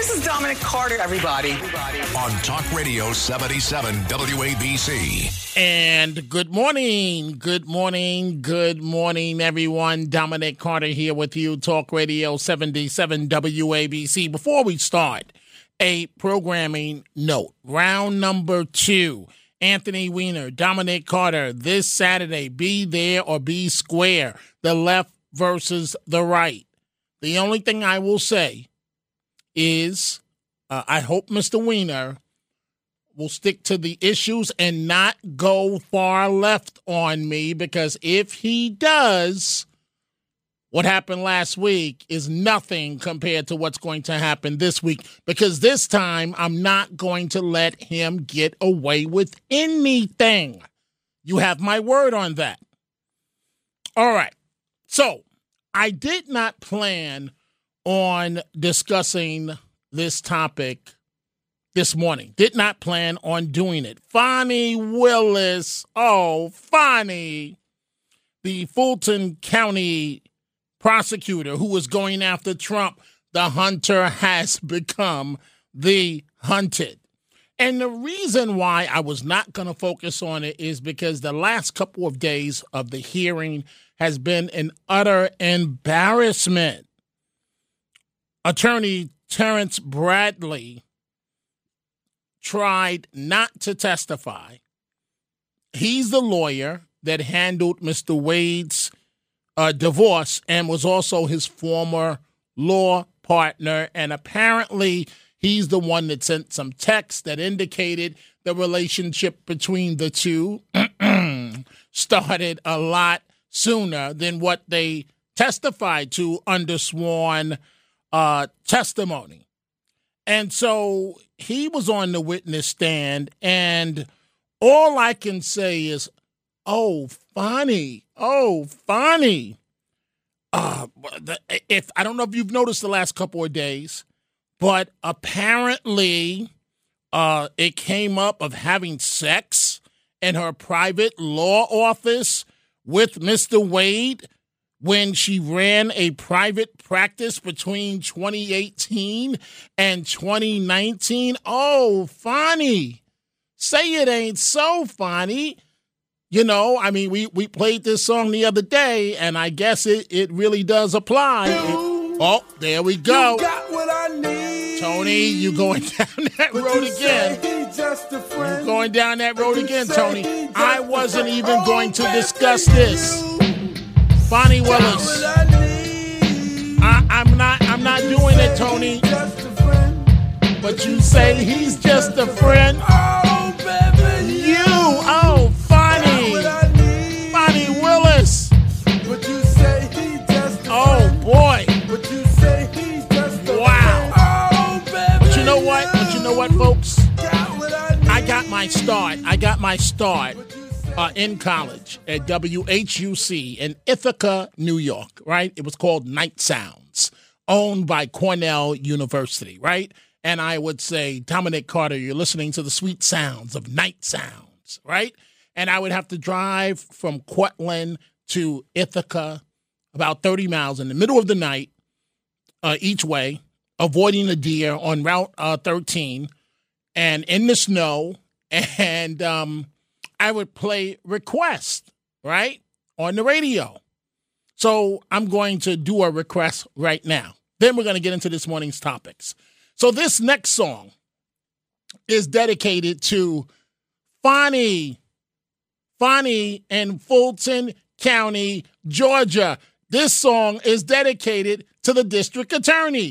This is Dominic Carter, everybody. on Talk Radio 77 WABC. And good morning, good morning, good morning, everyone. Dominic Carter here with you, Talk Radio 77 WABC. Before we start, a programming note. Round number two. Anthony Weiner, Dominic Carter, this Saturday, be there or be square. The left versus the right. The only thing I will say is uh, I hope Mr. Weiner will stick to the issues and not go far left on me because if he does, what happened last week is nothing compared to what's going to happen this week because this time I'm not going to let him get away with anything. You have my word on that. All right. So I did not plan on discussing this topic this morning. Did not plan on doing it. Fani Willis, oh, Fani, the Fulton County prosecutor who was going after Trump, the hunter has become the hunted. And the reason why I was not going to focus on it is because the last couple of days of the hearing has been an utter embarrassment. Attorney Terrence Bradley tried not to testify. He's the lawyer that handled Mr. Wade's uh, divorce and was also his former law partner. And apparently, he's the one that sent some text that indicated the relationship between the two started a lot sooner than what they testified to under sworn uh, testimony. And so he was on the witness stand, and all I can say is, oh, funny, oh, funny. Uh, if I don't know if you've noticed the last couple of days, but apparently uh, it came up of having sex in her private law office with Mr. Wade when she ran a private practice between 2018 and 2019. Oh, funny. Say it ain't so funny. You know, I mean, we, we played this song the other day, and I guess it, it really does apply. It- oh, there we go. Tony, you going down that road again. You going down that road again, Tony. I wasn't even going to discuss this. Bonnie Willis. I, I'm not I'm not doing it, Tony. But you say he's just a friend. Oh, baby, you, oh, funny. Bonnie Willis. Oh boy. Wow. But you know what? But you know what, folks? I got my start. I got my start uh, in college at WHUC in Ithaca, New York, right? It was called Night Sounds, owned by Cornell University, right? And I would say, Dominic Carter, you're listening to the sweet sounds of Night Sounds, right? And I would have to drive from Cortland to Ithaca, about 30 miles in the middle of the night, uh, each way, avoiding the deer on Route uh, 13 and in the snow. And um, I would play request, right, on the radio. So I'm going to do a request right now. Then we're going to get into this morning's topics. So this next song is dedicated to Fani, Fani in Fulton County, Georgia. This song is dedicated to the district attorney.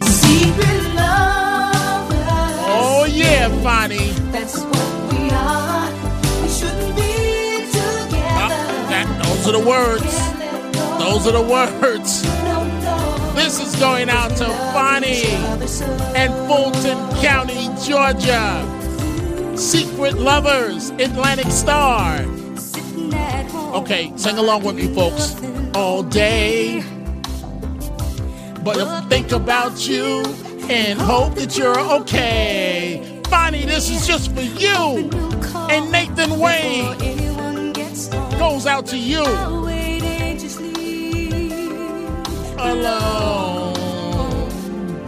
Oh yeah, Fani. Are the words. Those are the words. This is going out to Fani and Fulton County, Georgia. Secret Lovers, Atlantic Starr. Okay, sing along with me, folks. all day. But I think about you and hope that you're okay. Bonnie, this is just for you. And Nathan Wade goes out to you alone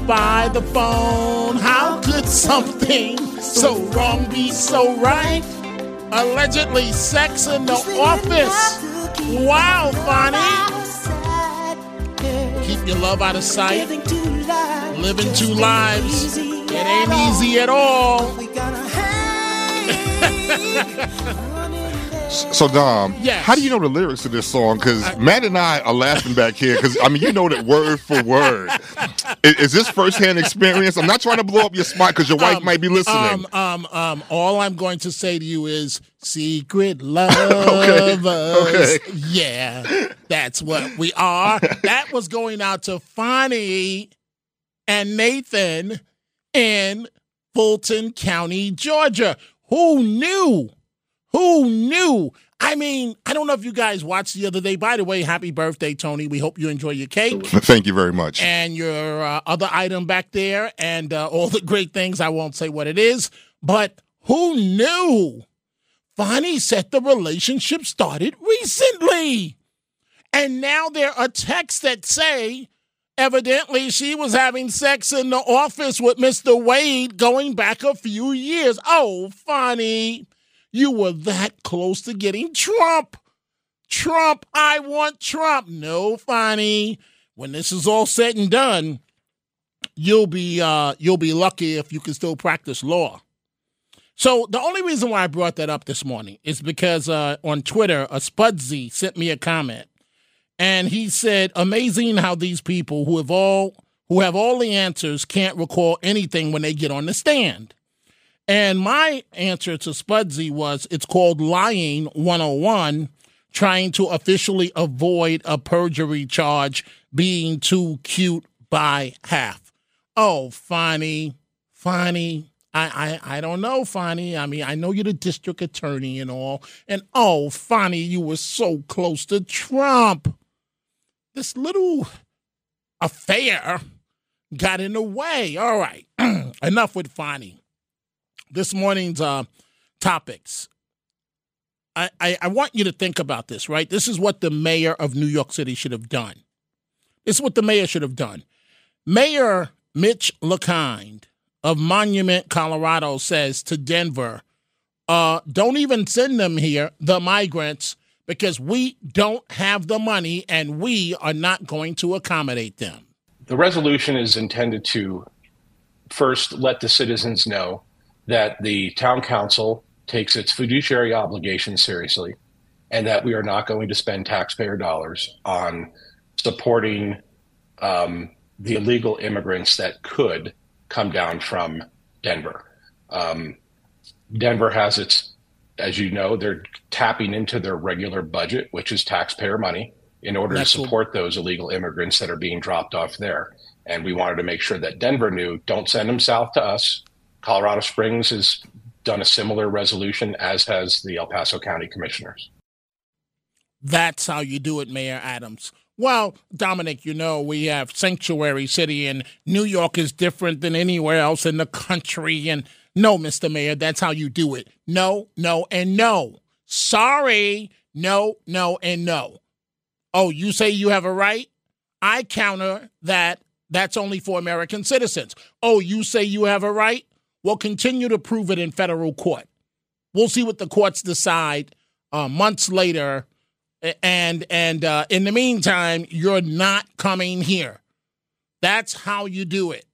by the phone. How could something so wrong be so right? Allegedly, sex in the office. Wow, Bonnie. Keep your love out of sight. Living two lives. It ain't easy at all. So Dom, Yes. how do you know the lyrics to this song? Because Matt and I are laughing back here. Because I mean, you know that word for word. Is, is this firsthand experience? I'm not trying to blow up your spot because your wife Um, might be listening. Um, um, um, all I'm going to say to you is secret lovers. okay. Yeah, that's what we are. that was going out to Fani and Nathan in Fulton County, Georgia. Who knew? Who knew? I mean, I don't know if you guys watched the other day. By the way, happy birthday, Tony. We hope you enjoy your cake Thank you very much. and your uh, other item back there and uh, all the great things. I won't say what it is, but who knew? Fani said the relationship started recently. And now there are texts that say evidently she was having sex in the office with Mr. Wade going back a few years. Oh, Fani, you were that close to getting Trump. Trump, I want Trump. No, Fani. When this is all said and done, you'll be uh, you'll be lucky if you can still practice law. So the only reason why I brought that up this morning is because uh, on Twitter, a Spudsy sent me a comment, and he said, "Amazing how these people who have all who have all the answers can't recall anything when they get on the stand." And my answer to Spudsy was, "It's called lying 101." Trying to officially avoid a perjury charge being too cute by half. Oh, Fani, Fani, I, I, I don't know, Fani. I mean, I know you're the district attorney and all. And oh, Fani, you were so close to Trump. This little affair got in the way. All right, enough with Fani. This morning's uh, topics. I, I, I want you to think about this, right? This is what the mayor of New York City should have done. This is what the mayor should have done. Mayor Mitch LaKind of Monument, Colorado says to Denver, uh, don't even send them here, the migrants, because we don't have the money and we are not going to accommodate them. The resolution is intended to first let the citizens know that the town council takes its fiduciary obligations seriously and that we are not going to spend taxpayer dollars on supporting um, the illegal immigrants that could come down from Denver. Um, Denver has its, as you know, they're tapping into their regular budget, which is taxpayer money, in order That's to support those illegal immigrants that are being dropped off there. And we wanted to make sure that Denver knew don't send them south to us. Colorado Springs has done a similar resolution, as has the El Paso County Commissioners. That's how you do it, Mayor Adams. Well, Dominic, you know, we have Sanctuary City, and New York is different than anywhere else in the country. And no, Mr. Mayor, that's how you do it. No, no, and no. Sorry. No, no, and no. Oh, you say you have a right? I counter that that's only for American citizens. Oh, you say you have a right? Well, continue to prove it in federal court. We'll see what the courts decide uh, months later. And and uh, in the meantime, you're not coming here. That's how you do it.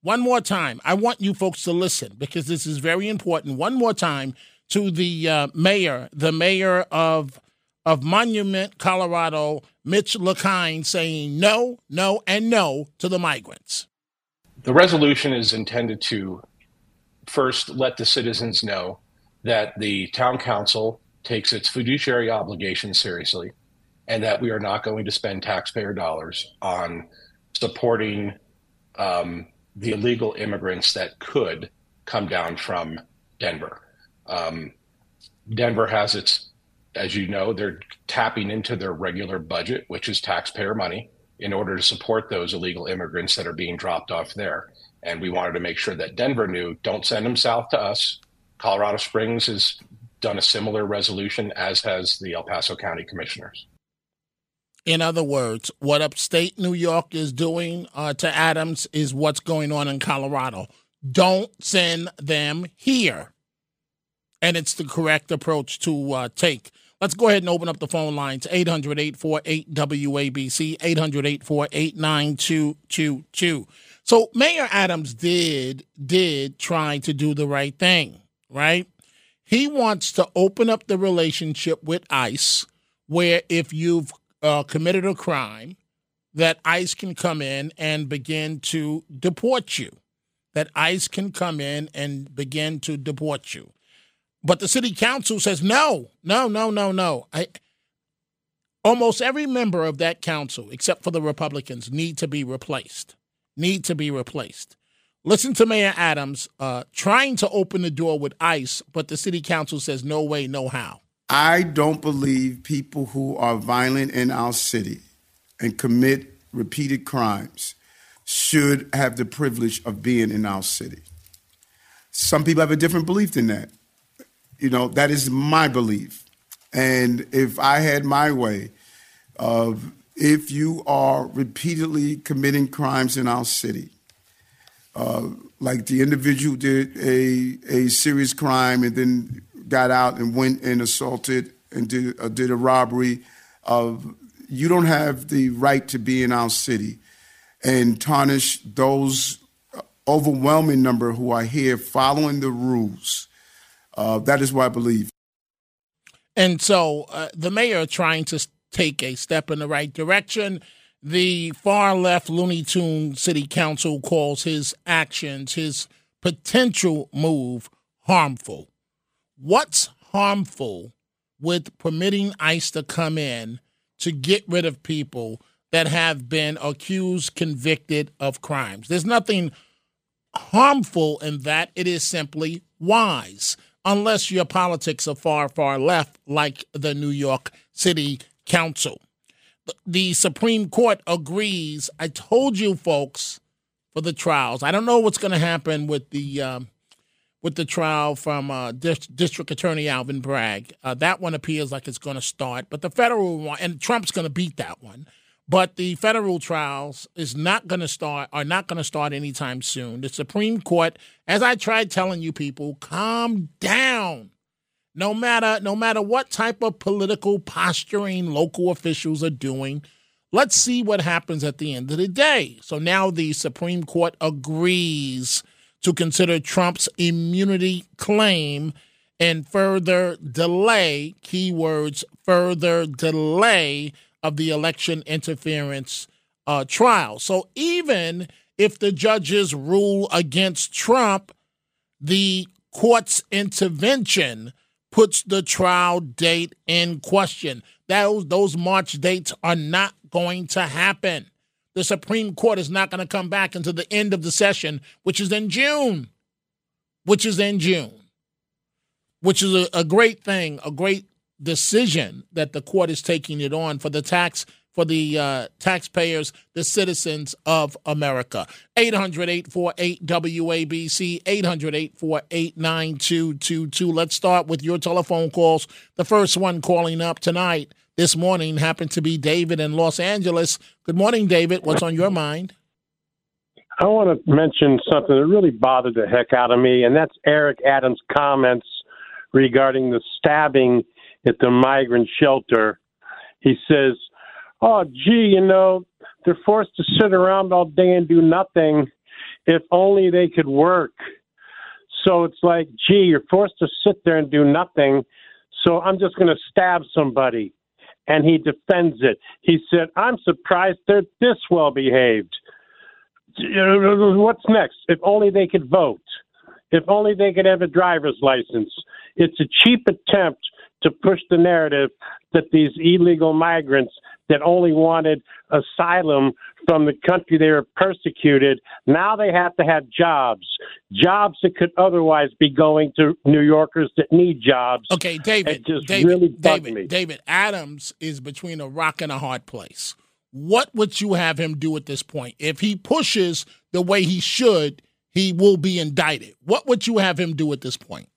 One more time, I want you folks to listen because this is very important. One more time to the uh, mayor, the mayor of of Monument, Colorado, Mitch LaKind, saying no, no, and no to the migrants. The resolution is intended to first let the citizens know that the town council takes its fiduciary obligations seriously and that we are not going to spend taxpayer dollars on supporting um, the illegal immigrants that could come down from Denver. Um, Denver has its, as you know, they're tapping into their regular budget, which is taxpayer money, in order to support those illegal immigrants that are being dropped off there. And we wanted to make sure that Denver knew don't send them south to us. Colorado Springs has done a similar resolution, as has the El Paso County Commissioners. In other words, what upstate New York is doing uh, to Adams is what's going on in Colorado. Don't send them here. And it's the correct approach to uh, take. Let's go ahead and open up the phone lines 800 848 WABC, 800 848 9222. So Mayor Adams did did try to do the right thing, right? He wants to open up the relationship with ICE, where if you've uh, committed a crime, that ICE can come in and begin to deport you. That ICE can come in and begin to deport you. But the city council says no, no, no, no, no. I, almost every member of that council, except for the Republicans, need to be replaced. Need to be replaced. Listen to Mayor Adams uh, trying to open the door with ICE, but the city council says no way, no how. I don't believe people who are violent in our city and commit repeated crimes should have the privilege of being in our city. Some people have a different belief than that. You know, that is my belief. And if I had my way of if you are repeatedly committing crimes in our city, uh, like the individual did a, a serious crime and then got out and went and assaulted and did, uh, did a robbery, uh, you don't have the right to be in our city and tarnish those overwhelming number who are here following the rules. Uh, that is what I believe. And so uh, the mayor trying to take a step in the right direction. The far left Looney Tune City Council calls his actions, his potential move, harmful. What's harmful with permitting ICE to come in to get rid of people that have been accused, convicted of crimes? There's nothing harmful in that. It is simply wise, unless your politics are far, far left, like the New York City Council. The Supreme Court agrees. I told you, folks, for the trials. I don't know what's going to happen with the um, with the trial from uh, Dis- District Attorney Alvin Bragg. Uh, that one appears like it's going to start, but the federal one, and Trump's going to beat that one. But the federal trials is not going to start, are not going to start anytime soon. The Supreme Court, as I tried telling you people, calm down. No matter, no matter what type of political posturing local officials are doing, let's see what happens at the end of the day. So now the Supreme Court agrees to consider Trump's immunity claim and further delay, keywords, further delay of the election interference uh, trial. So even if the judges rule against Trump, the court's intervention puts the trial date in question. Those, those March dates are not going to happen the Supreme Court is not going to come back until the end of the session, which is in June. Which is in June. Which is a, a great thing, a great decision that the court is taking it on for the tax for the uh, taxpayers, the citizens of America. 800 848 WABC, 800 848 9222. Let's start with your telephone calls. The first one calling up tonight this morning happened to be David in Los Angeles. Good morning, David. What's on your mind? I want to mention something that really bothered the heck out of me, and that's Eric Adams' comments regarding the stabbing at the migrant shelter. He says, Oh, gee, you know, they're forced to sit around all day and do nothing. If only they could work. So it's like, gee, you're forced to sit there and do nothing. So I'm just going to stab somebody and he defends it. He said, I'm surprised they're this well behaved. What's next? If only they could vote. If only they could have a driver's license. It's a cheap attempt to push the narrative that these illegal migrants that only wanted asylum from the country they were persecuted. Now they have to have jobs, jobs that could otherwise be going to New Yorkers that need jobs. Okay, David. It just David, really David, me. David Adams is between a rock and a hard place. What would you have him do at this point? If he pushes the way he should, he will be indicted. What would you have him do at this point?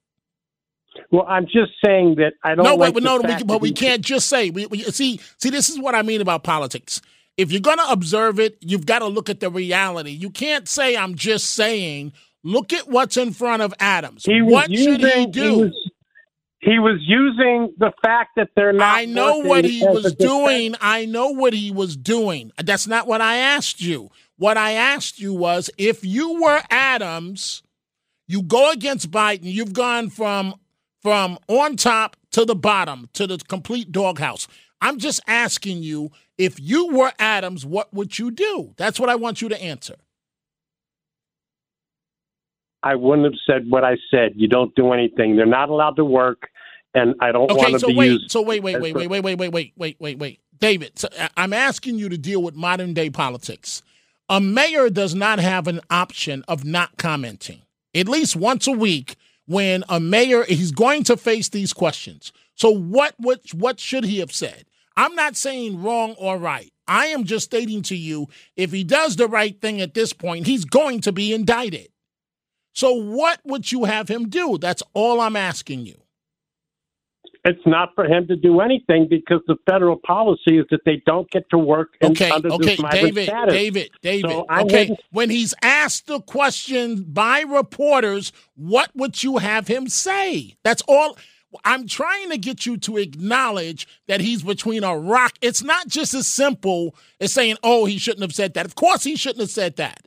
Well, I'm just saying that I don't no, like wait, no, we, but we can't just say. We, we see, see, this is what I mean about politics. If you're going to observe it, you've got to look at the reality. You can't say I'm just saying. Look at what's in front of Adams. What should he using- do? He was, he was using the fact that they're not. I know what he was doing. I know what he was doing. That's not what I asked you. What I asked you was if you were Adams, you go against Biden, you've gone from from on top to the bottom to the complete doghouse. I'm just asking you if you were Adams, what would you do? That's what I want you to answer. I wouldn't have said what I said. You don't do anything. They're not allowed to work, and I don't want to so be wait, used. so wait, wait, wait, wait, wait, wait, wait, wait, wait, wait, wait, David, so uh, I'm asking you to deal with modern day politics. A mayor does not have an option of not commenting. At least once a week, when a mayor he's going to face these questions. So what what what should he have said? I'm not saying wrong or right. I am just stating to you if he does the right thing at this point, he's going to be indicted. So what would you have him do? That's all I'm asking you. It's not for him to do anything because the federal policy is that they don't get to work in, Okay, under okay, this migrant David, status. David, David. So okay, when he's asked the question by reporters, what would you have him say? That's all. I'm trying to get you to acknowledge that he's between a rock. It's not just as simple as saying, "Oh, he shouldn't have said that." Of course, he shouldn't have said that.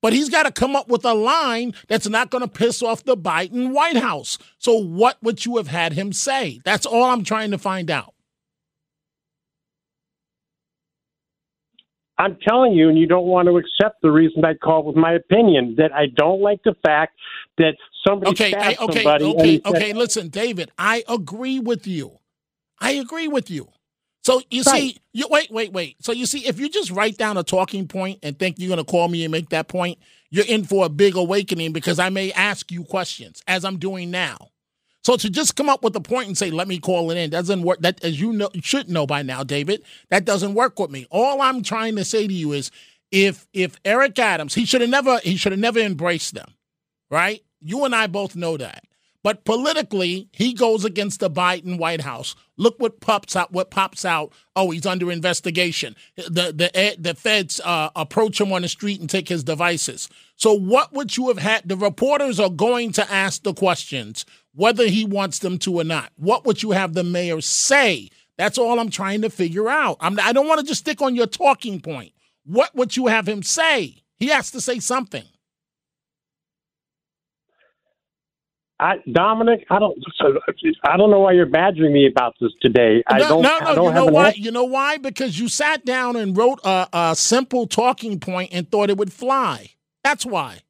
But he's got to come up with a line that's not going to piss off the Biden White House. So, what would you have had him say? That's all I'm trying to find out. I'm telling you, and you don't want to accept the reason I called with my opinion that I don't like the fact that somebody Okay, I, okay, somebody. and okay, said- okay. Listen, David, I agree with you. I agree with you. So you Right. see, you wait, wait, wait. So you see, if you just write down a talking point and think you're going to call me and make that point, you're in for a big awakening because I may ask you questions as I'm doing now. So to just come up with a point and say, "Let me call it in," doesn't work. That, as you know, you should know by now, David, that doesn't work with me. All I'm trying to say to you is, if if Eric Adams, he should have never, he should have never embraced them, right? You and I both know that. But politically, he goes against the Biden White House. Look what pops out. What pops out? Oh, he's under investigation. The the the feds uh, approach him on the street and take his devices. So, what would you have had? The reporters are going to ask the questions, whether he wants them to or not. What would you have the mayor say? That's all I'm trying to figure out. I'm, I don't want to just stick on your talking point. What would you have him say? He has to say something. I, Dominic, I don't. I don't know why you're badgering me about this today. I no, don't. no, I no. don't You know why? answer. You know why? Because you sat down and wrote a, a simple talking point and thought it would fly. That's why.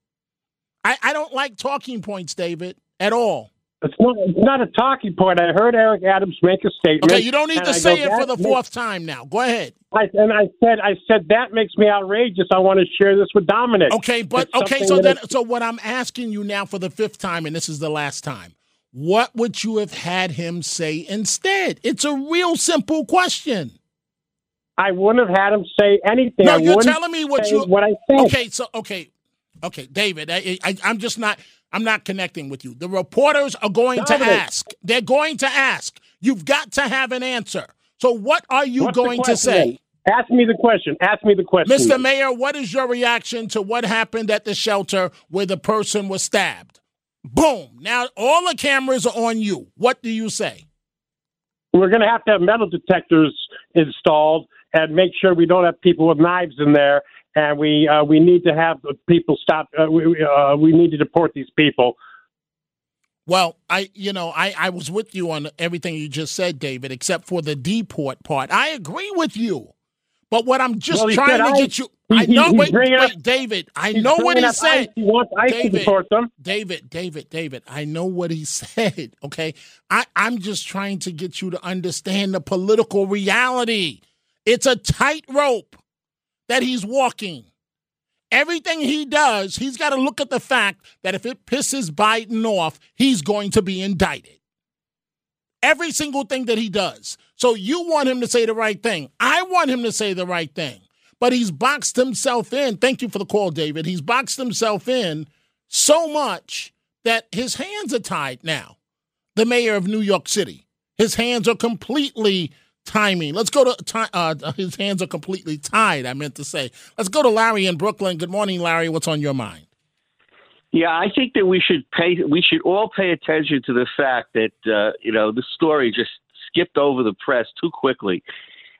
I, I don't like talking points, David, at all. It's not. It's not a talking point. I heard Eric Adams make a statement. Okay, you don't need to I say go, it for "That the fourth time now. Go ahead. I, and I said, I said that makes me outrageous. I want to share this with Dominic. Okay, but It's okay, so then so what I'm asking you now for the fifth time, and this is the last time, what would you have had him say instead? It's a real simple question. I wouldn't have had him say anything. No, I you're telling me what you what I think. Okay, so okay, okay, David, I, I, I'm just not. I'm not connecting with you. The reporters are going to ask. They're going to ask. You've got to have an answer. So, what are you What's going to say? then? Ask me the question. Ask me the question. Mr. Mayor, what is your reaction to what happened at the shelter where the person was stabbed? Boom. Now all the cameras are on you. What do you say? We're going to have to have metal detectors installed and make sure we don't have people with knives in there. And we uh, we need to have the people stop. Uh, we we, uh, we need to deport these people. Well, I you know, I, I was with you on everything you just said, David, except for the deport part. I agree with you. But what I'm just Well, trying to I- get you he- I know wait, wait, up- David, I know what he said. He wants ICE to deport them. David, David, David, I know what he said. Okay. I, I'm just trying to get you to understand the political reality. It's a tightrope that he's walking. Everything he does, he's got to look at the fact that if it pisses Biden off, he's going to be indicted. Every single thing that he does. So you want him to say the right thing. I want him to say the right thing. But he's boxed himself in. Thank you for the call, David. He's boxed himself in so much that his hands are tied now. The mayor of New York City. His hands are completely timing. Let's go to uh, his hands are completely tied. I meant to say. Let's go to Larry in Brooklyn. Good morning, Larry. What's on your mind? Yeah, I think that we should pay. We should all pay attention to the fact that uh, you know the story just skipped over the press too quickly.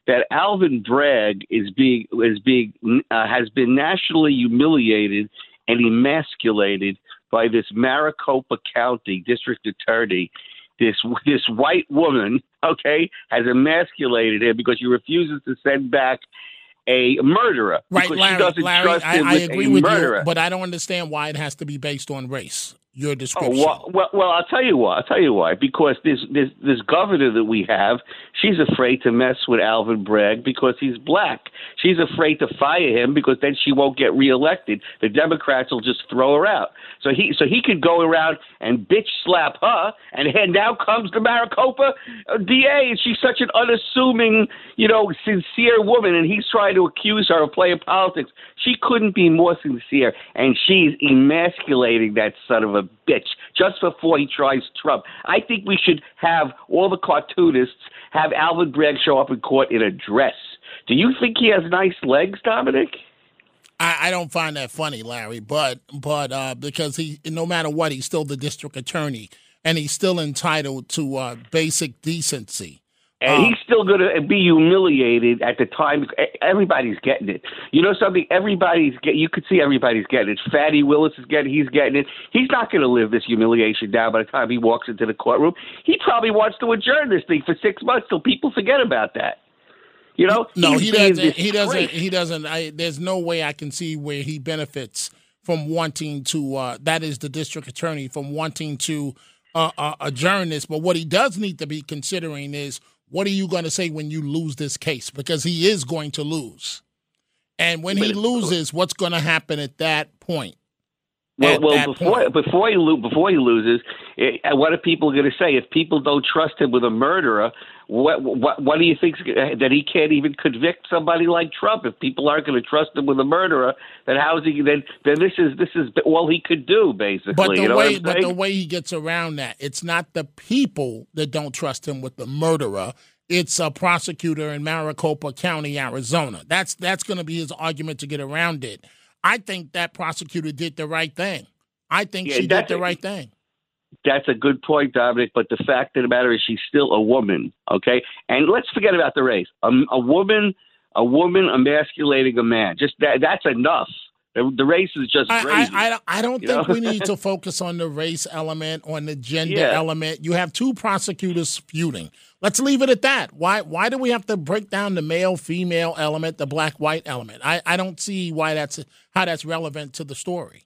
That Alvin Bragg is being is being uh, has been nationally humiliated and emasculated by this Maricopa County district attorney. This this white woman, okay, has emasculated him because she refuses to send back a murderer Right, because Larry. she doesn't Larry, trust I, him I agree a with murderer. you, but I don't understand why it has to be based on race. Your Oh, description. well, well, well, I'll tell you why. I'll tell you why. Because this this this governor that we have, she's afraid to mess with Alvin Bragg because he's black. She's afraid to fire him because then she won't get reelected. The Democrats will just throw her out. So he so he could go around and bitch slap her, and and now comes the Maricopa uh, DA, and she's such an unassuming, you know, sincere woman, and he's trying to accuse her of playing politics. She couldn't be more sincere, and she's emasculating that son of a bitch just before he tries Trump. I think we should have all the cartoonists have Alvin Bragg show up in court in a dress. Do you think he has nice legs, Dominic? I, I don't find that funny, Larry, but but uh, because he, no matter what, he's still the district attorney, and he's still entitled to uh, basic decency. And he's still going to be humiliated at the time. Everybody's getting it. You know something? Everybody's get. You could see everybody's getting it. Fatty Willis is getting. He's getting it. He's not going to live this humiliation down by the time he walks into the courtroom. He probably wants to adjourn this thing for six months till people forget about that. You know? No, he doesn't. He doesn't. He doesn't. I, there's no way I can see where he benefits from wanting to. Uh, that is the district attorney from wanting to uh, uh, adjourn this. But what he does need to be considering is what are you going to say when you lose this case? Because he is going to lose, and when he loses, what's going to happen at that point? Well, At well, before before he lo- before he loses, eh, what are people going to say? If people don't trust him with a murderer, what what what do you think that he can't even convict somebody like Trump? If people aren't going to trust him with a murderer, then how's he? Then then this is this is all he could do basically. But the you know way, but the way he gets around that, it's not the people that don't trust him with the murderer. It's a prosecutor in Maricopa County, Arizona. That's that's going to be his argument to get around it. I think that prosecutor did the right thing. I think Yeah, she did the a- right thing. That's a good point, Dominic. But the fact of the matter is, she's still a woman. Okay, and let's forget about the race. A, a woman, a woman emasculating a man. Just that. That's enough. The, the race is just I, crazy. I, I, I don't You think know? we need to focus on the race element, on the gender Yeah. element. You have two prosecutors feuding. Let's leave it at that. Why why do we have to break down the male female element, the black white element? I, I don't see why that's how that's relevant to the story.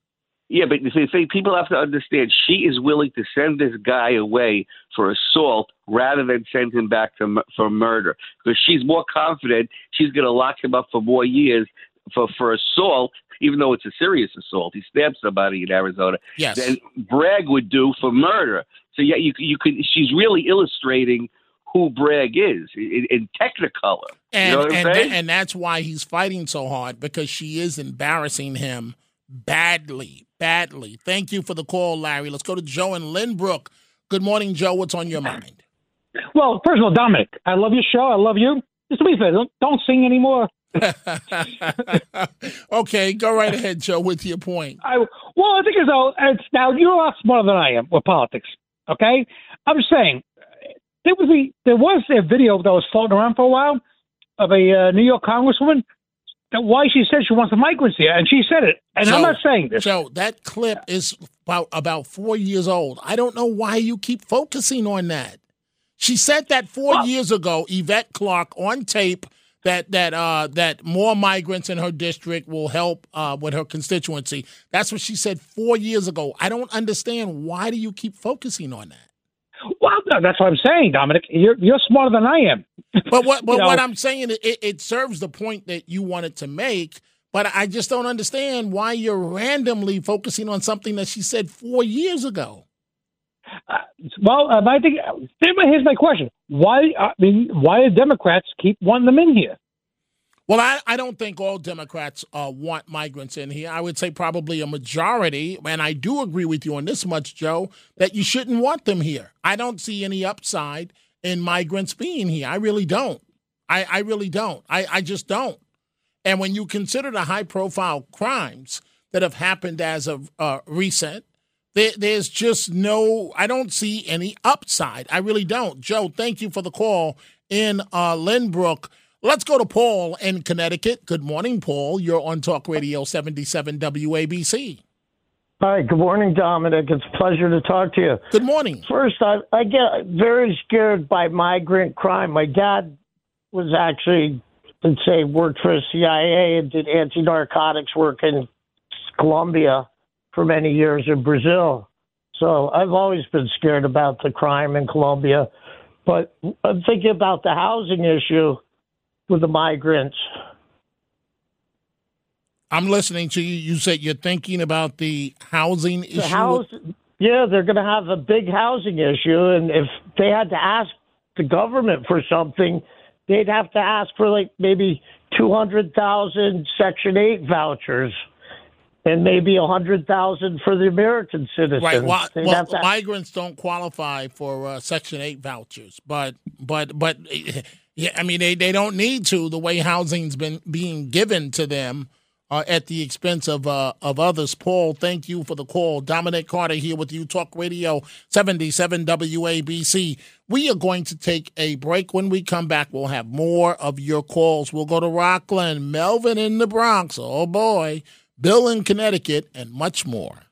Yeah, but the thing people have to understand, she is willing to send this guy away for assault rather than send him back to, for murder because she's more confident she's going to lock him up for more years for for assault, even though it's a serious assault. He stabbed somebody in Arizona. Yes. Than Bragg would do for murder. So yeah, you you could. She's really illustrating who Bragg is in, in Technicolor. And you know what and, saying? and that's why he's fighting so hard because she is embarrassing him badly, badly. Thank you for the call, Larry. Let's go to Joe and Lynbrook. Good morning, Joe. What's on your mind? Well, first of all, Dominic, I love your show. I love you. Just to be fair, don't, don't sing anymore. okay, go right ahead, Joe, with your point. I, well, I think as though it's now you're a lot smarter than I am with politics. Okay, I'm just saying there was a there was a video that was floating around for a while of a uh, New York congresswoman that why she said she wants the migrants here, and she said it. And I'm not saying this. Joe, that clip is about about four years old. I don't know why you keep focusing on that. She said that four years ago, Yvette Clarke on tape that that uh, that more migrants in her district will help uh, with her constituency. That's what she said four years ago. I don't understand why do you keep focusing on that. Well, that's what I'm saying, Dominic. You're you're smarter than I am. But what but You know- what I'm saying it, it serves the point that you wanted to make. But I just don't understand why you're randomly focusing on something that she said four years ago. Well, um, I think here's my question: Why? I mean, why do Democrats keep wanting them in here? Well, I, I don't think all Democrats uh, want migrants in here. I would say probably a majority, and I do agree with you on this much, Joe, that you shouldn't want them here. I don't see any upside in migrants being here. I really don't. I, I really don't. I, I just don't. And when you consider the high profile crimes that have happened as of uh, recent, there, there's just no, I don't see any upside. I really don't. Joe, thank you for the call in uh, Lynbrook. Let's go to Paul in Connecticut. Good morning, Paul. You're on Talk Radio 77 WABC. Hi, good morning, Dominic. It's a pleasure to talk to you. Good morning. First, I, I get very scared by migrant crime. My dad was actually, let's say, worked for the CIA and did anti narcotics work in Colombia for many years in Brazil. So I've always been scared about the crime in Colombia. But I'm thinking about the housing issue with the migrants. I'm listening to you. You said you're thinking about the housing issue. House, yeah, they're going to have a big housing issue, and if they had to ask the government for something, they'd have to ask for like maybe two hundred thousand Section Eight vouchers, and maybe a hundred thousand for the American citizens. Right. Well, well to- migrants don't qualify for uh, Section Eight vouchers, but but but yeah, I mean they, they don't need to. The way housing's been being given to them uh, at the expense of uh, of others. Paul, thank you for the call. Dominic Carter here with you, Talk Radio seventy seven WABC. We are going to take a break. When we come back, we'll have more of your calls. We'll go to Rockland, Melvin in the Bronx. Oh boy, Bill in Connecticut, and much more.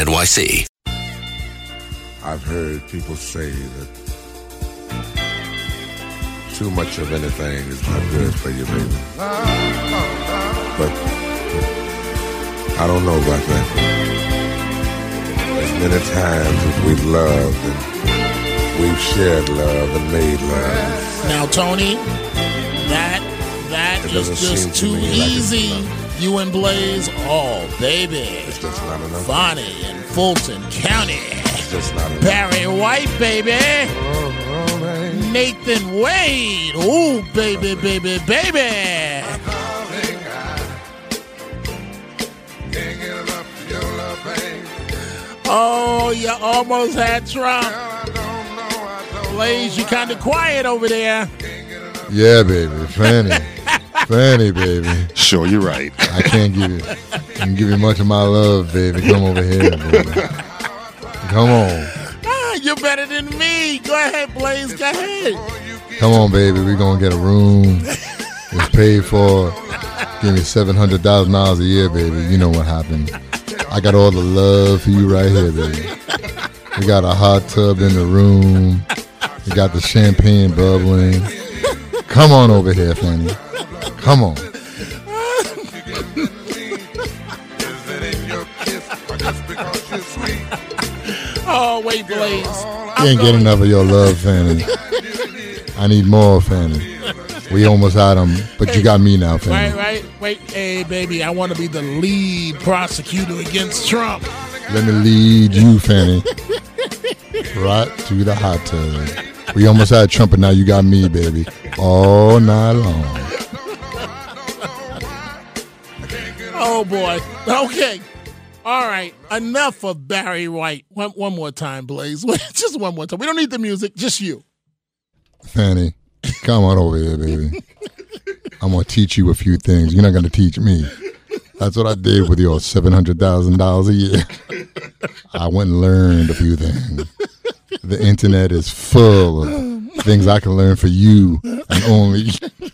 NYC. I've heard people say that too much of anything is not good for you, baby. But I don't know about that. As many times as we've loved and we've shared love and made love. Now, Tony, that that It is doesn't just seem to too me like easy. You and Blaze, oh baby, It's just not enough. Bonnie in Fulton County, It's just not enough. Barry White, baby, Nathan Wade, ooh baby, baby, baby. Oh, you almost had Trump. Blaze, you kind of quiet over there. Yeah, baby, Fanny, Fanny, baby. Sure, you're right. I can't give you, I can give you much of my love, baby. Come over here, baby. Come on, Ah, you're better than me. Go ahead, Blaze. Go ahead. come on, baby. We're gonna get a room. It's paid for. Give me seven hundred thousand dollars a year, baby. You know what happened. I got all the love for you right here, baby. We got a hot tub in the room. We got the champagne bubbling. Come on over here, Fanny. Come on. Oh, wait, Blaze. Can't get enough of your love, Fanny. I need more, Fanny. We almost had him, but you got me now, Fanny. Right, right. Wait, hey, baby, I want to be the lead prosecutor against Trump. Let me lead you, Fanny, right to the hot tub. We almost had Trump, and now you got me, baby, all night long. Oh, boy. Okay. All right. Enough of Barry White. One, one more time, Blaze. just one more time. We don't need the music, just you. Fanny, come on over here, baby. I'm gonna teach you a few things. You're not gonna teach me. That's what I did with your seven hundred thousand dollars a year. I went and learned a few things. the internet is full of things I can learn for you and only,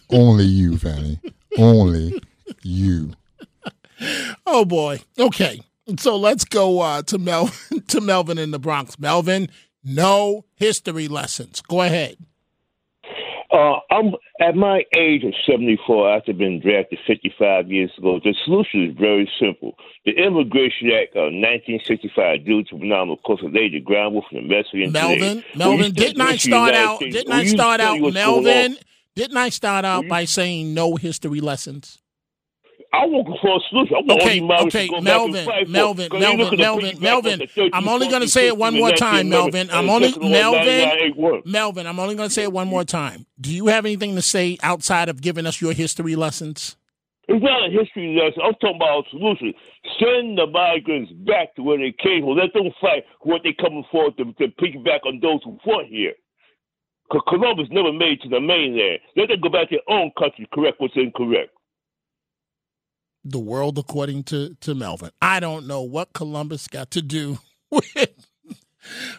only you, Fanny. Only you. Oh boy. Okay. So let's go uh, to Mel to Melvin in the Bronx. Melvin, no history lessons. Go ahead. Uh, I'm at my age of 74 after being drafted 55 years ago. The solution is very simple. The Immigration Act of 1965, due to phenomenal course of laid the groundwork for the Mexican Melvin, Melvin, didn't I start out? Didn't I start out, Melvin? Didn't I start out by saying no history lessons? I'm looking for a solution. I want Okay, all okay, to go Melvin, back for it. Melvin, 'Cause you look Melvin, Melvin, people back on Melvin. I'm only going to say it one more time, Melvin. I'm only second one, 99, Melvin. Melvin, I'm only going to say it one more time. Do you have anything to say outside of giving us your history lessons? It's not a history lesson. I'm talking about a solution. Send the migrants back to where they came from. Let them fight what they're coming for to, to piggyback on those who fought here. Because Columbus never made it to the mainland. Let them go back to their own country, correct what's incorrect. The world according to to Melvin. I don't know what Columbus got to do with.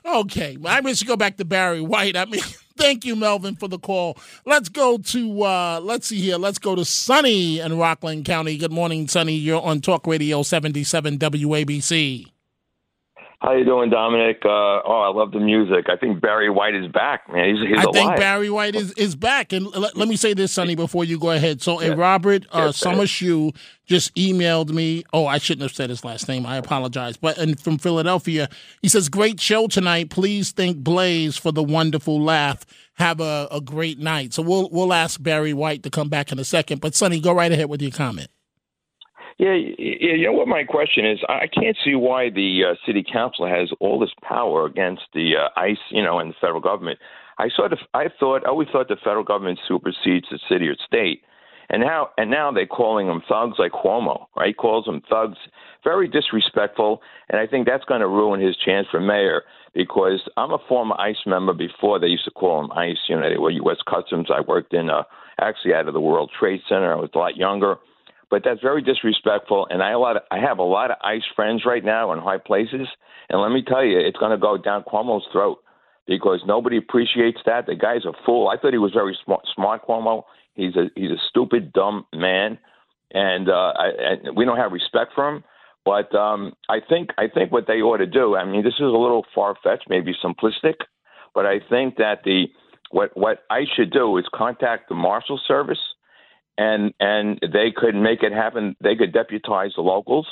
Okay, I wish to go back to Barry White. I mean, thank you, Melvin, for the call. Let's go to uh let's see here. Let's go to Sunny in Rockland County. Good morning, Sunny. You're on Talk Radio 77 WABC. How you doing, Dominic? Uh, oh, I love the music. I think Barry White is back, man. He's, he's I alive. think Barry White is, is back. And let, let me say this, Sonny, before you go ahead. So, and Robert uh, Summershoe just emailed me. Oh, I shouldn't have said his last name. I apologize. But and from Philadelphia, he says, "Great show tonight. Please thank Blaze for the wonderful laugh. Have a, a great night." So we'll we'll ask Barry White to come back in a second. But Sonny, go right ahead with your comment. Yeah, y- y- you know what my question is? I can't see why the uh, city council has all this power against the uh, ICE, you know, and the federal government. I sort of, I thought, I always thought the federal government supersedes the city or state, and now, and now they're calling them thugs like Cuomo, right? Calls them thugs, very disrespectful, and I think that's going to ruin his chance for mayor because I'm a former ICE member. Before they used to call them ICE, you know, they were U.S. Customs. I worked in, uh, actually out of the World Trade Center. I was a lot younger but that's very disrespectful. And I a lot of, I have a lot of ICE friends right now in high places, and let me tell you, it's going to go down Cuomo's throat because nobody appreciates that. The guy's a fool. I thought he was very smart, smart Cuomo. He's a he's a stupid, dumb man, and uh, I, and we don't have respect for him. But um, I think I think what they ought to do. I mean, this is a little far fetched, maybe simplistic, but I think that the what what I should do is contact the Marshal Service and and they could make it happen. They could deputize the locals,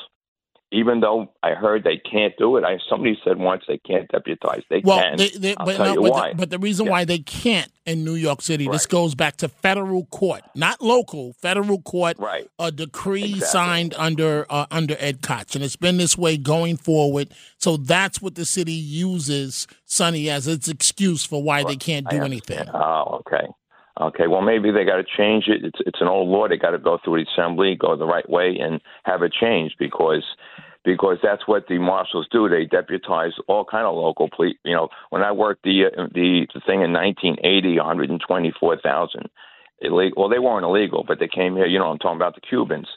even though I heard they can't do it. I somebody said once they can't deputize. They Well, can. they, they, I'll but, tell no, you but, why. The, but the reason why they can't in New York City, this goes back to federal court, not local, federal court. Right. A decree signed under uh, under Ed Koch, and it's been this way going forward. So that's what the city uses, Sonny, as its excuse for why they can't do anything. Oh, okay. Okay, well maybe they got to change it. It's it's an old law. They got to go through the assembly, go the right way, and have it changed because because that's what the marshals do. They deputize all kind of local police. You know, when I worked the uh, the, the thing in 1980, 124,000 illegal. Well, they weren't illegal, but they came here. You know, I'm talking about the Cubans.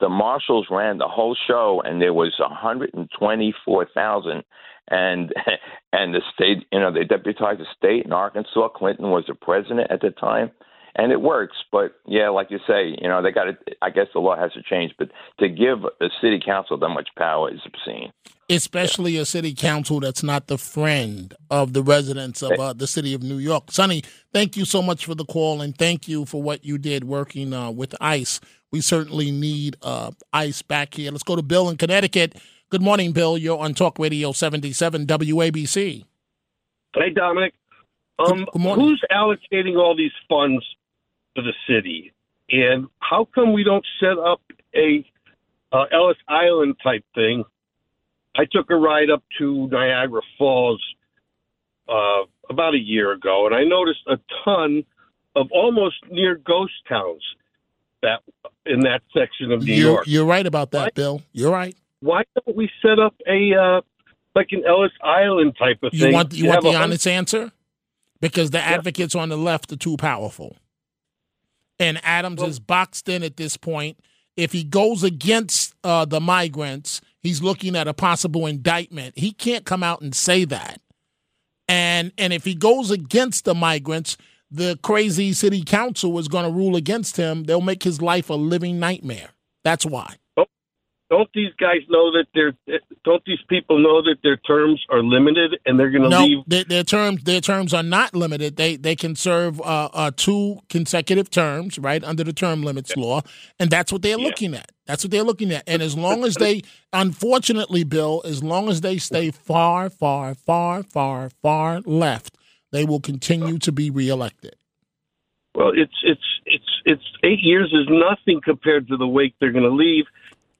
The marshals ran the whole show, and there was 124,000. And and the state, you know, they deputized the state in Arkansas. Clinton was the president at the time, and it works. But yeah, like you say, you know, they got to. I guess the law has to change, but to give a city council that much power is obscene. especially a city council that's not the friend of the residents of uh, the city of New York. Sonny, thank you so much for the call and thank you for what you did working uh, with ICE. We certainly need uh, ICE back here. Let's go to Bill in Connecticut. Good morning, Bill. You're on Talk Radio 77 WABC. Hey, Dominic. Um, who's allocating all these funds to the city, and how come we don't set up a uh, Ellis Island type thing? I took a ride up to Niagara Falls uh, about a year ago, and I noticed a ton of almost near ghost towns that in that section of New You're, York. you're right about that, Bill. You're right. Why don't we set up a uh, like an Ellis Island type of You thing? want you want the honest answer? Because the advocates on the left are too powerful. And Adams is boxed in at this point. If he goes against uh, the migrants, he's looking at a possible indictment. He can't come out and say that. And and if he goes against the migrants, the crazy city council is going to rule against him. They'll make his life a living nightmare. That's why. Don't these guys know that they're? Don't these people know that their terms are limited and they're going to No, leave? their, their terms their terms are not limited. They they can serve uh, uh, two consecutive terms, right under the term limits law, and that's what they're looking at. That's what they're looking at. And as long as they, unfortunately, Bill, as long as they stay far, far, far, far, far left, they will continue to be reelected. Well, it's it's it's it's eight years is nothing compared to the wake they're going to leave,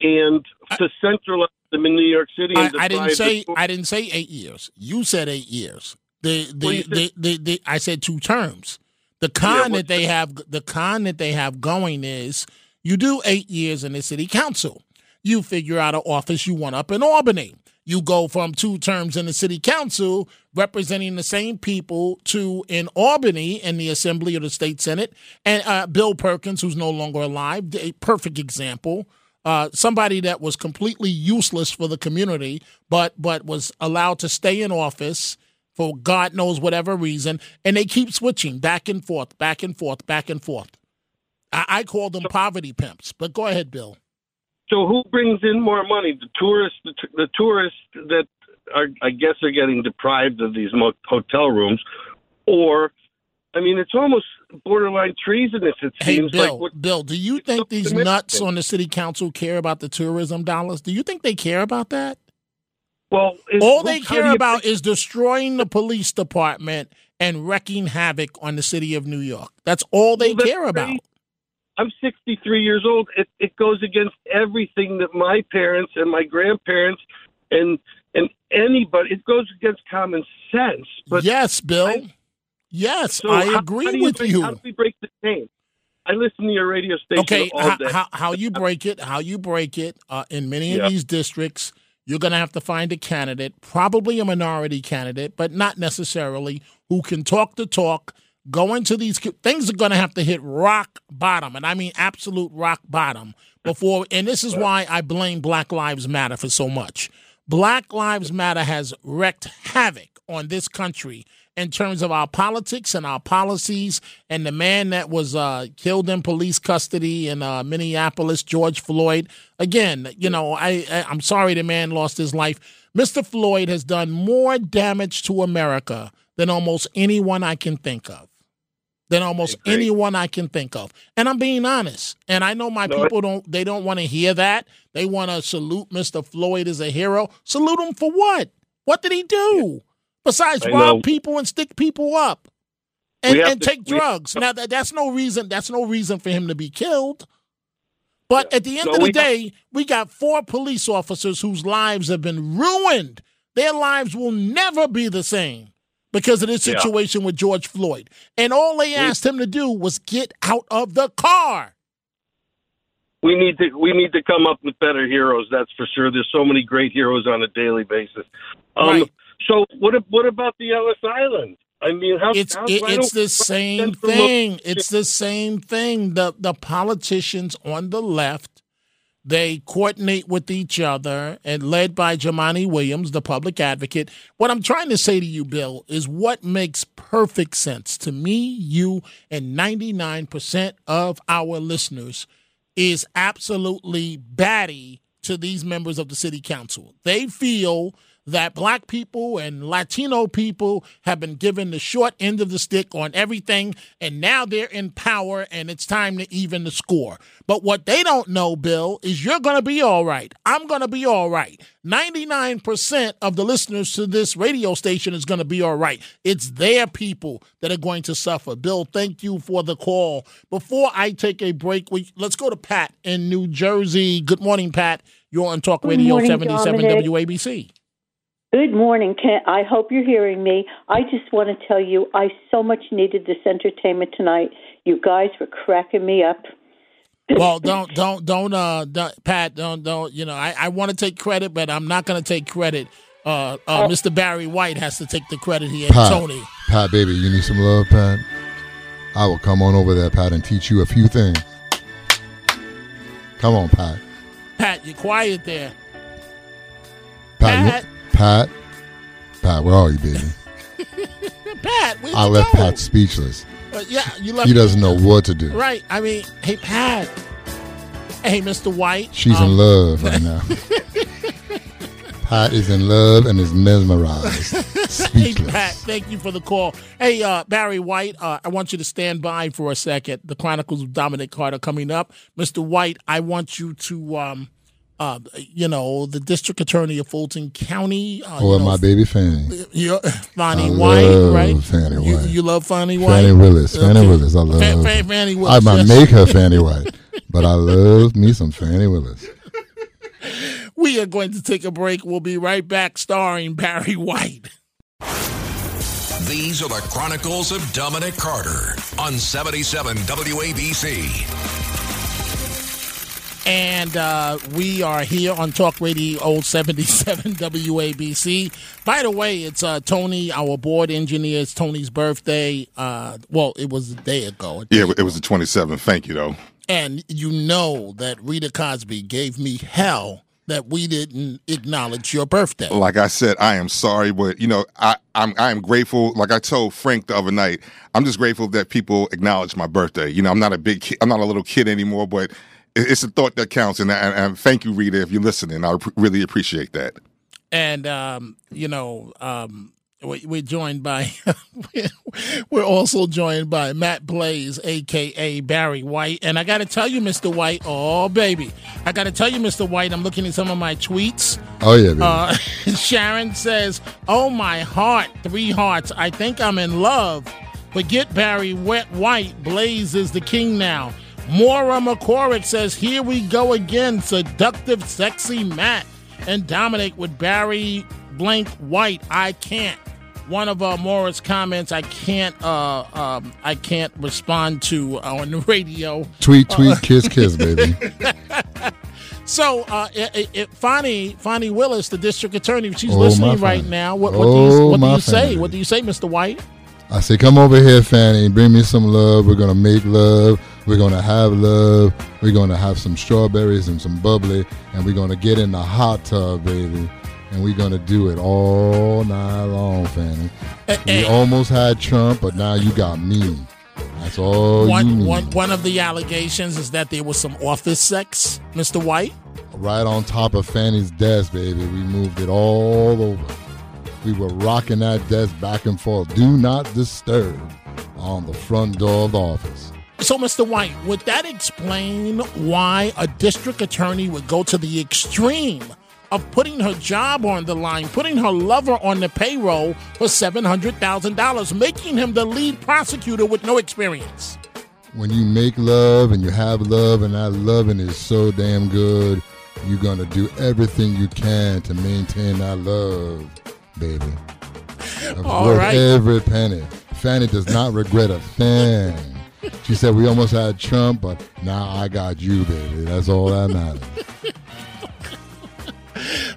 and to centralize them in New York City. I, I didn't say I didn't say eight years. You said eight years. The the, the, the, the, I said two terms. The con that they have the con that they have going is you do eight years in the city council. You figure out an office you want up in Albany. You go from two terms in the city council representing the same people to in Albany in the assembly or the state senate. And uh, Bill Perkins, who's no longer alive, a perfect example uh, somebody that was completely useless for the community, but but was allowed to stay in office for God knows whatever reason, and they keep switching back and forth, back and forth, back and forth. I, I call them poverty pimps. But go ahead, Bill. So who brings in more money? The tourists, the, t- the tourists that are, I guess, are getting deprived of these mo- hotel rooms, or, I mean, it's almost borderline treasonous. It Hey, seems Bill. like what, Bill, do you think these nuts on the city council care about the tourism dollars? Do you think they care about that? well, All they care about is destroying the police department and wreaking havoc on the city of New York. That's all they Well, care about. I'm 63 years old. It, it goes against everything that my parents and my grandparents and and anybody. It goes against common sense. But yes, Bill. Yes, so I how- agree how do with break- you. How do we break the chain? I listen to your radio station Okay, all how, day. how, how you break it? How you break it? Uh, in many Yeah. of these districts, you're going to have to find a candidate, probably a minority candidate, but not necessarily, who can talk the talk. Go into these things are going to have to hit rock bottom, and I mean absolute rock bottom before. And this is why I blame Black Lives Matter for so much. Black Lives Matter has wreaked havoc on this country in terms of our politics and our policies. And the man that was uh, killed in police custody in uh, Minneapolis, George Floyd. Again, you know, I, I I'm sorry the man lost his life. Mr. Floyd has done more damage to America than almost anyone I can think of. Than almost anyone I can think of. And I'm being honest. And I know my No, people don't they don't want to hear that. They want to salute Mr. Floyd as a hero. Salute him for what? What did he do? Besides rob people and stick people up and, and to- take drugs. Now that, that's no reason. That's no reason for him to be killed. But at the end No, of the we have- day, we got four police officers whose lives have been ruined. Their lives will never be the same because of this Yeah. situation with George Floyd. And all they asked him to do was get out of the car. we need to we need to come up with better heroes. That's for sure. There's so many great heroes on a daily basis. Um, Right. So what what about the Ellis Island? I mean, how It's how, it, it's the same thing. It's the same thing. The the politicians on the left, they coordinate with each other and led by Jumaane Williams, the public advocate. What I'm trying to say to you, Bill, is what makes perfect sense to me, you, and 99% of our listeners is absolutely batty to these members of the city council. They feel that black people and Latino people have been given the short end of the stick on everything, and now they're in power and it's time to even the score. But what they don't know, Bill, is you're going to be all right. I'm going to be all right. 99% of the listeners to this radio station is going to be all right. It's their people that are going to suffer. Bill, thank you for the call. Before I take a break, we, let's go to Pat in New Jersey. Good morning, Pat. You're on Talk Good Radio morning, 77 Dominic. WABC. Good morning. Can, I hope you're hearing me. I just want to tell you, I so much needed this entertainment tonight. You guys were cracking me up. Well, don't, don't, don't, uh, don't, Pat, don't, don't, you know, I, I want to take credit, but I'm not going to take credit. Uh, uh, Mr. Barry White has to take the credit here. Pat, Tony. Pat, baby, you need some love, Pat. I will come on over there, Pat, and teach you a few things. Come on, Pat. Pat, you're quiet there. Pat, Pat. Pat, Pat, where are you, baby? Pat, I left go? Pat speechless. Uh, yeah, you left. He doesn't know what to do. Right. I mean, hey Pat. Hey, Mr. White. She's um, in love right now. Pat is in love and is mesmerized. Hey Pat, thank you for the call. Hey uh, Barry White, uh, I want you to stand by for a second. The Chronicles of Dominic Carter coming up. Mr. White, I want you to, um, uh, you know, the District Attorney of Fulton County. Uh, Or you know, my baby Fani. You're, Fani I White, love right? Fani You, White. you love Fani White. Fani Willis. Fani Okay. Willis. I love Fan- Fan- Fani I might yes. make her Fani White, but I love me some Fani Willis. We are going to take a break. We'll be right back, starring Barry White. These are the Chronicles of Dominic Carter on 77 WABC. And uh, we are here on Talk Radio Old 77 WABC. By the way, it's uh, Tony, our board engineer. It's Tony's birthday. Uh, well, it was a day ago. Yeah, it was the 27th. Thank you, though. And you know that Rita Cosby gave me hell that we didn't acknowledge your birthday. Like I said, I am sorry, but you know, I, I'm I am grateful. Like I told Frank the other night, I'm just grateful that people acknowledge my birthday. You know, I'm not a big kid, I'm not a little kid anymore, but it's a thought that counts. And, and, and thank you, Rita, if you're listening. I really appreciate that. and um, you know, um, we- we're joined by we're also joined by Matt Blaze, aka Barry White. And I got to tell you, Mr. White, oh baby, I got to tell you, Mr. White, I'm looking at some of my tweets. Oh yeah, baby. Uh, Sharon says, "Oh my heart, three hearts. I think I'm in love. Forget Barry Wet White. Blaze is the king now." Maura McCorrick says, "Here we go again. Seductive, sexy Matt and Dominic with Barry Blank White. I can't." One of uh, Maura's comments, I can't, uh, um, I can't respond to on the radio. Tweet, tweet, Uh, kiss, kiss, baby. So, uh, it, it, Willis, the district attorney, she's Oh, listening right now. What, what do you, Oh, what do you say? What do you say, Mr. White? I say, come over here, Fani. Bring me some love. We're gonna make love. We're gonna have love. We're gonna have some strawberries and some bubbly, and we're gonna get in the hot tub, baby. And we're gonna do it all night long, Fani. Eh, we eh. almost had Trump, but now you got me. That's all you one, need. one, one of the allegations is that there was some office sex, Mr. White. Right on top of Fani's desk, baby. We moved it all over. We were rocking that desk back and forth. Do not disturb on the front door of the office. So, Mr. White, would that explain why a district attorney would go to the extreme of putting her job on the line, putting her lover on the payroll for $700,000, making him the lead prosecutor with no experience? when you make love and you have love and that loving is so damn good, you're gonna do everything you can to maintain that love, baby. It's All worth right. every penny. Fani does not regret a thing. She said we almost had Trump, but now I got you, baby. That's all that matters.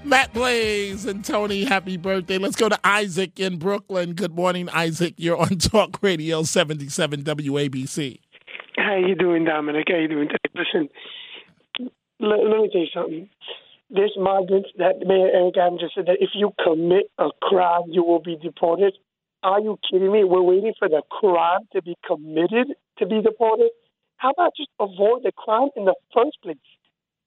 Matt Blaze and Tony, happy birthday. Let's go to Isaac in Brooklyn. Good morning, Isaac. You're on Talk Radio 77 WABC. How you doing, Dominic? How you doing? Listen, let, let me tell you something. This migrants that Mayor Eric Adams just said that if you commit a crime, you will be deported. Are you kidding me? We're waiting for the crime to be committed to be deported. How about just avoid the crime in the first place?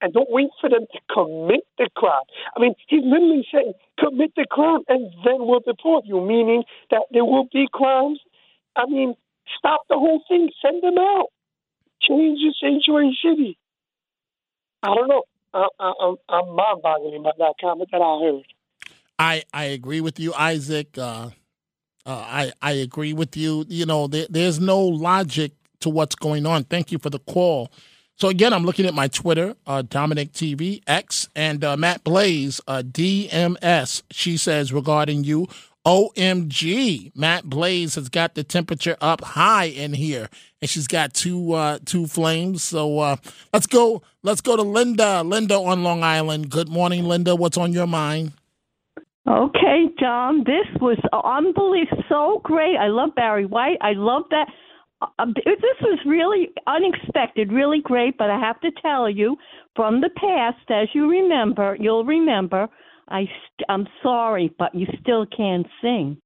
And don't wait for them to commit the crime. I mean, he's literally saying, commit the crime and then we'll deport you, meaning that there will be crimes. I mean, stop the whole thing, send them out, change the sanctuary city. I don't know. I, I, I'm, mind boggling by that comment that I heard. I, I agree with you, Isaac. Uh, uh, I, I agree with you. You know, there, there's no logic to what's going on. Thank you for the call. So again, I'm looking at my Twitter, uh, Dominic TV X, and uh, Matt Blaze, uh, DMS. She says regarding you, OMG, Matt Blaze has got the temperature up high in here, and she's got two uh, two flames. So uh, let's go. Let's go to Linda. Linda on Long Island. Good morning, Linda. What's on your mind? Okay, John, this was unbelievable, so great. I love Barry White. I love that. Uh, this was really unexpected, really great. But I have to tell you, from the past, as you remember, you'll remember. I st- I'm sorry, but you still can't sing.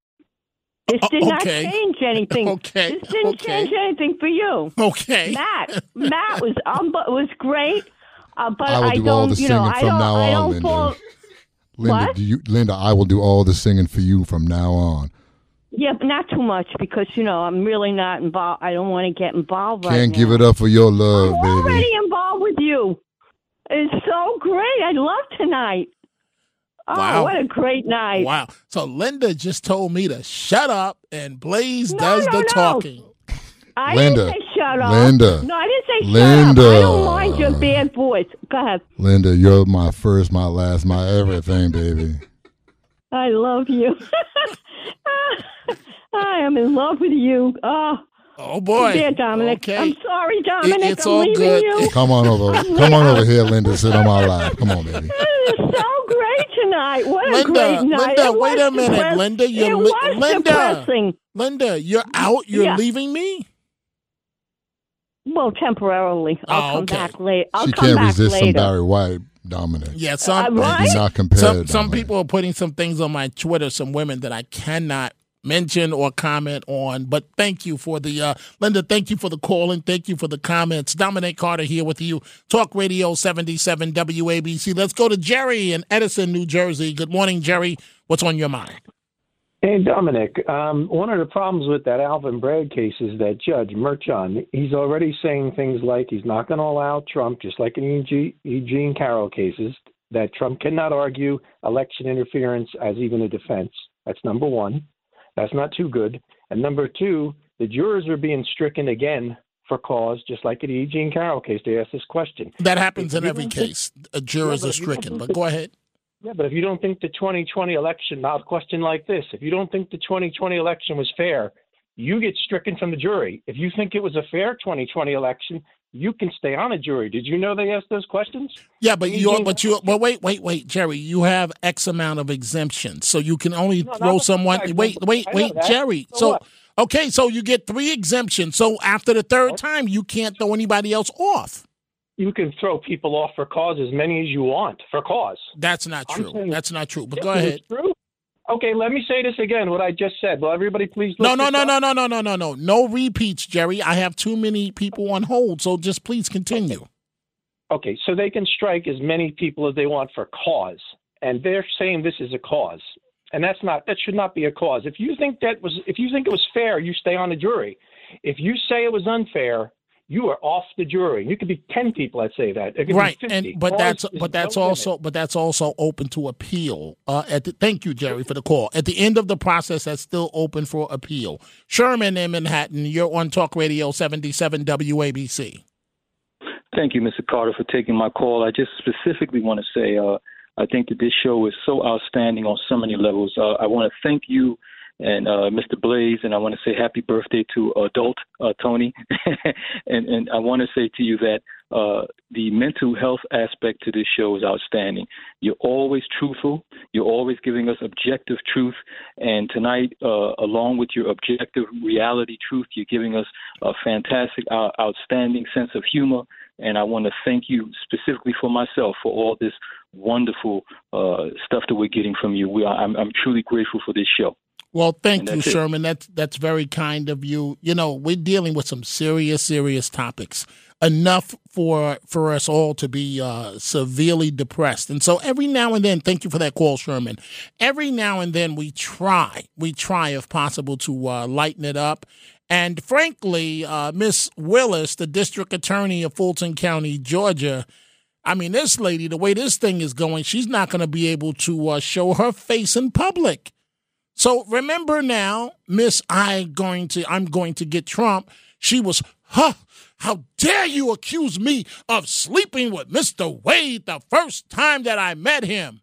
This did not okay. change anything. Okay, This didn't okay. change anything for you. Okay. Matt, Matt was um, was great, uh, but I will I do don't, all the you singing know, I from don't, now I on, don't Linda. fall. Linda, What? do you, Linda, I will do all the singing for you from now on. Yeah, but not too much because you know I'm really not involved. I don't want to get involved right Can't now. give it up for your love, I'm baby. already involved with you. It's so great. I love tonight. Oh, Wow. what a great night! Wow. So Linda just told me to shut up, and Blaze No, does no, the no. talking. I Linda, didn't say shut up. Linda, No, I didn't say shut Linda. up. I don't mind your bad voice. Go ahead. Linda, you're my first, my last, my everything, baby. I love you. I am in love with you. Oh, oh boy. Dear Dominic. Okay. I'm sorry, Dominic. it's I'm all leaving good. you. Come on over. Come on over here, Linda. Sit on my lap. Come on, baby. It was so great tonight. What a Linda, great night. Linda, It wait a minute, depress- Linda. You're it li- was Linda. depressing. Linda, you're out. You're Yeah. leaving me. Well, temporarily. I'll Oh, come okay. back later. I'll she come can't back resist later. some Barry White, Dominic. Yeah, some Uh, right? Do not compare, some, some people are putting some things on my Twitter, some women that I cannot mention or comment on. But thank you for the uh, Linda. Thank you for the call and thank you for the comments. Dominic Carter here with you. Talk Radio seventy seven WABC. Let's go to Jerry in Edison, New Jersey. Good morning, Jerry. What's on your mind? Hey, Dominic. Um, one of the problems with that Alvin Bragg case is that Judge Merchan, he's already saying things like he's not going to allow Trump, just like in Eugene, Eugene Carroll cases, that Trump cannot argue election interference as even a defense. That's number one. That's not too good. And number two, the jurors are being stricken again for cause, just like in the Eugene Carroll case. They asked this question. That happens in every case. Jurors are but if you don't stricken. But go ahead. Yeah, but if you don't think the 2020 election, now a question like this: if you don't think the 2020 election was fair, you get stricken from the jury. If you think it was a fair 2020 election, you can stay on a jury. Did you know they asked those questions? Yeah, but You but you but wait, wait, wait, Jerry, you have X amount of exemptions. So you can only No, throw someone fact, wait, wait, wait, that. Jerry. So So okay, so you get three exemptions. So after the third time you can't throw anybody else off. You can throw people off for cause as many as you want for cause. That's not true. saying- That's not true. But go ahead. True. Okay, let me say this again. What I just said. Will everybody please? No, no, no, no, no, no, no, no, no. No repeats, Jerry. I have too many people on hold, so just please continue. Okay, so they can strike as many people as they want for cause, and they're saying this is a cause, and that's not that should not be a cause. If you think that was if you think it was fair, you stay on the jury. If you say it was unfair, you are off the jury. You could be ten people that say that. It could Right, be 50. and but Cause that's but that's no limit. also but that's also open to appeal. Uh, at the, thank you, Jerry, for the call. At the end of the process, that's still open for appeal. Sherman in Manhattan, you're on Talk Radio seventy seven WABC. Thank you, Mr. Carter, for taking my call. I just specifically want to say uh, I think that this show is so outstanding on so many levels. Uh, I want to thank you and uh, Mr. Blaze, and I want to say happy birthday to adult uh, Tony. and, and I want to say to you that uh, the mental health aspect to this show is outstanding. You're always truthful. You're always giving us objective truth. And tonight, uh, along with your objective reality truth, you're giving us a fantastic, uh, outstanding sense of humor. And I want to thank you specifically for myself for all this wonderful uh, stuff that we're getting from you. We are, I'm, I'm truly grateful for this show. Well, thank you, it. Sherman. That's that's very kind of you. You know, we're dealing with some serious, serious topics. Enough for for us all to be uh, severely depressed. And so every now and then, thank you for that call, Sherman. Every now and then, we try, we try, if possible, to uh, lighten it up. And frankly, uh, Miss Willis, the district attorney of Fulton County, Georgia, I mean, this lady, the way this thing is going, she's not going to be able to uh, show her face in public. So remember now, Miss I going to I'm going to get Trump. She was, huh, how dare you accuse me of sleeping with Mr. Wade the first time that I met him?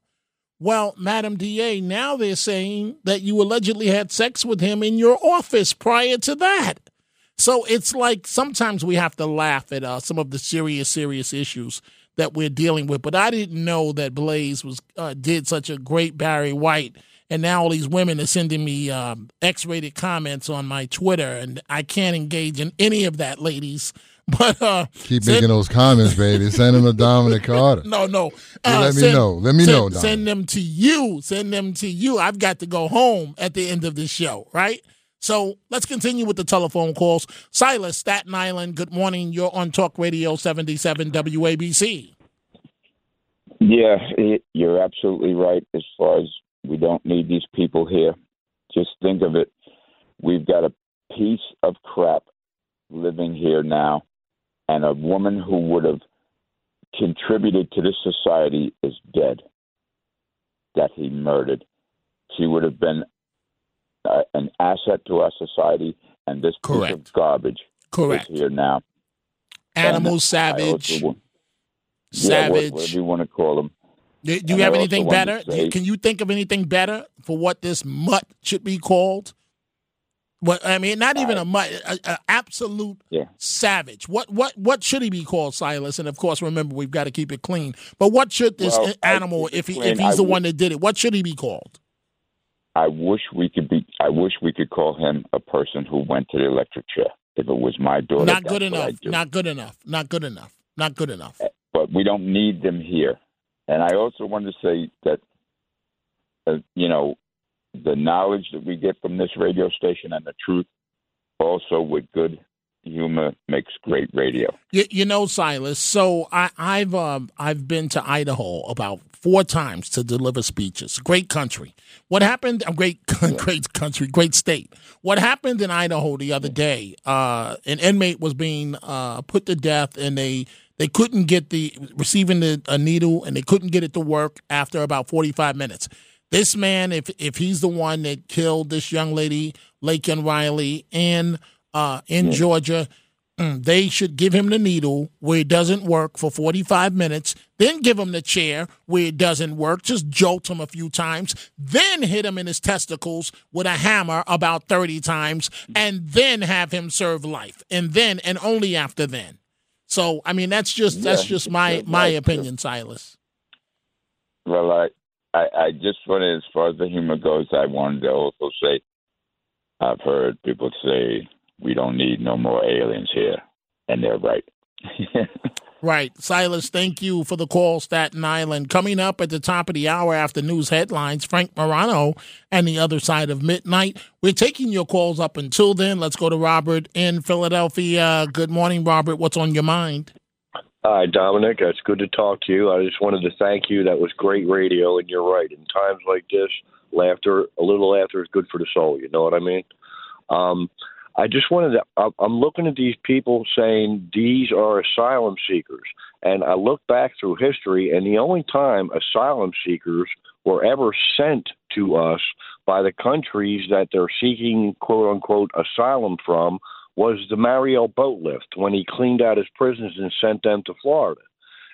Well, Madam DA, now they're saying that you allegedly had sex with him in your office prior to that. So it's like sometimes we have to laugh at uh, some of the serious, serious issues that we're dealing with. But I didn't know that Blaze was uh, did such a great Barry White, and now all these women are sending me um, X-rated comments on my Twitter, and I can't engage in any of that, ladies. But uh, Keep send- making those comments, baby. Send them to Dominic Carter. No, no. Uh, let me send- know. Let me send- know, Dominic. Send them to you. Send them to you. I've got to go home at the end of this show, right? So let's continue with the telephone calls. Silas, Staten Island. Good morning. You're on Talk Radio 77 WABC. Yeah, it, you're absolutely right. As far as we don't need these people here, just think of it. We've got a piece of crap living here now, and a woman who would have contributed to this society is dead. That he murdered. She would have been uh, an asset to our society, and this piece of garbage Correct. is here now. Animal And savage. Yeah, Savage. what- whatever you want to call them. Do, you And have anything better? Say- can you think of anything better for what this mutt should be called? What I mean, not even a mutt, a, a absolute Yeah. savage. What what what should he be called, Silas? And of course, remember we've got to keep it clean. But what should this Well, animal, it if he if he's I the would- one that did it, what should he be called? I wish we could be. I wish we could call him a person who went to the electric chair. If it was my daughter, Not good enough. Not good enough. Not good enough. Not good enough. But we don't need them here. And I also want to say that, uh, you know, the knowledge that we get from this radio station and the truth, also with good humor, makes great radio. You, you know, Silas. So I, I've um, I've been to Idaho about four times to deliver speeches. Great country. What happened? A great, great country, great state. What happened in Idaho the other day? Uh, an inmate was being uh, put to death, and they they couldn't get the receiving the a needle, and they couldn't get it to work after about forty five minutes. This man, if if he's the one that killed this young lady, Laken Riley, in uh, in Georgia, Mm, they should give him the needle where it doesn't work for 45 minutes, then give him the chair where it doesn't work, just jolt him a few times, then hit him in his testicles with a hammer about 30 times, and then have him serve life. And then, and only after then. So, I mean, that's just that's just my my opinion, Silas. Well, I, I, I just wanted, as far as the humor goes, I wanted to also say, I've heard people say we don't need no more aliens here, and they're right. Right. Silas, thank you for the call, Staten Island. Coming up at the top of the hour after news headlines, Frank Morano and the other side of midnight. We're taking your calls up until then. Let's go to Robert in Philadelphia. Good morning, Robert. What's on your mind? Hi, Dominic. It's good to talk to you. I just wanted to thank you. That was great radio, and you're right. In times like this, laughter, a little laughter is good for the soul. You know what I mean? Um, I just wanted to. I'm- looking at these people saying these are asylum seekers, and I look back through history, and the only time asylum seekers were ever sent to us by the countries that they're seeking "quote unquote" asylum from was the Mariel boat lift when he cleaned out his prisons and sent them to Florida.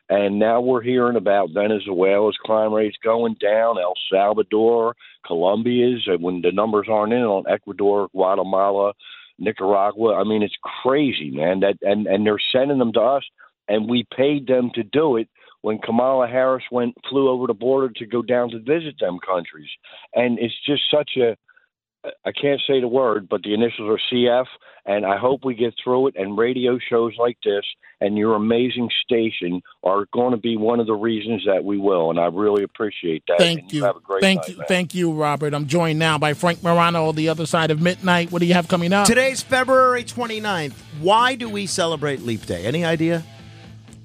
And now we're hearing about Venezuela's crime rates going down, El Salvador, Colombia's, when the numbers aren't in on Ecuador, Guatemala, Nicaragua. I mean, it's crazy, man. That and and they're sending them to us, and we paid them to do it when Kamala Harris went flew over the border to go down to visit them countries, and it's just such a I can't say the word, but the initials are CF, and I hope we get through it. And radio shows like this and your amazing station are going to be one of the reasons that we will, and I really appreciate that. Thank and you. Have a great Thank night, you. man. Thank you, Robert. I'm joined now by Frank Morano, the other side of midnight. What do you have coming up? Today's February 29th. Why do we celebrate Leap Day? Any idea?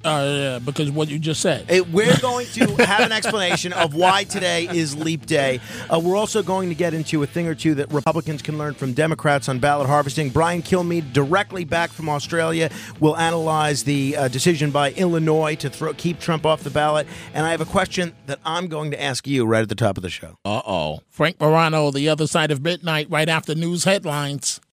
Uh, yeah, because what you just said. It- we're going to have an explanation of why today is Leap Day. Uh, we're also going to get into a thing or two that Republicans can learn from Democrats on ballot harvesting. Brian Kilmeade, directly back from Australia, will analyze the uh, decision by Illinois to throw, keep Trump off the ballot. And I have a question that I'm going to ask you right at the top of the show. Uh oh. Frank Morano, the other side of midnight, right after news headlines.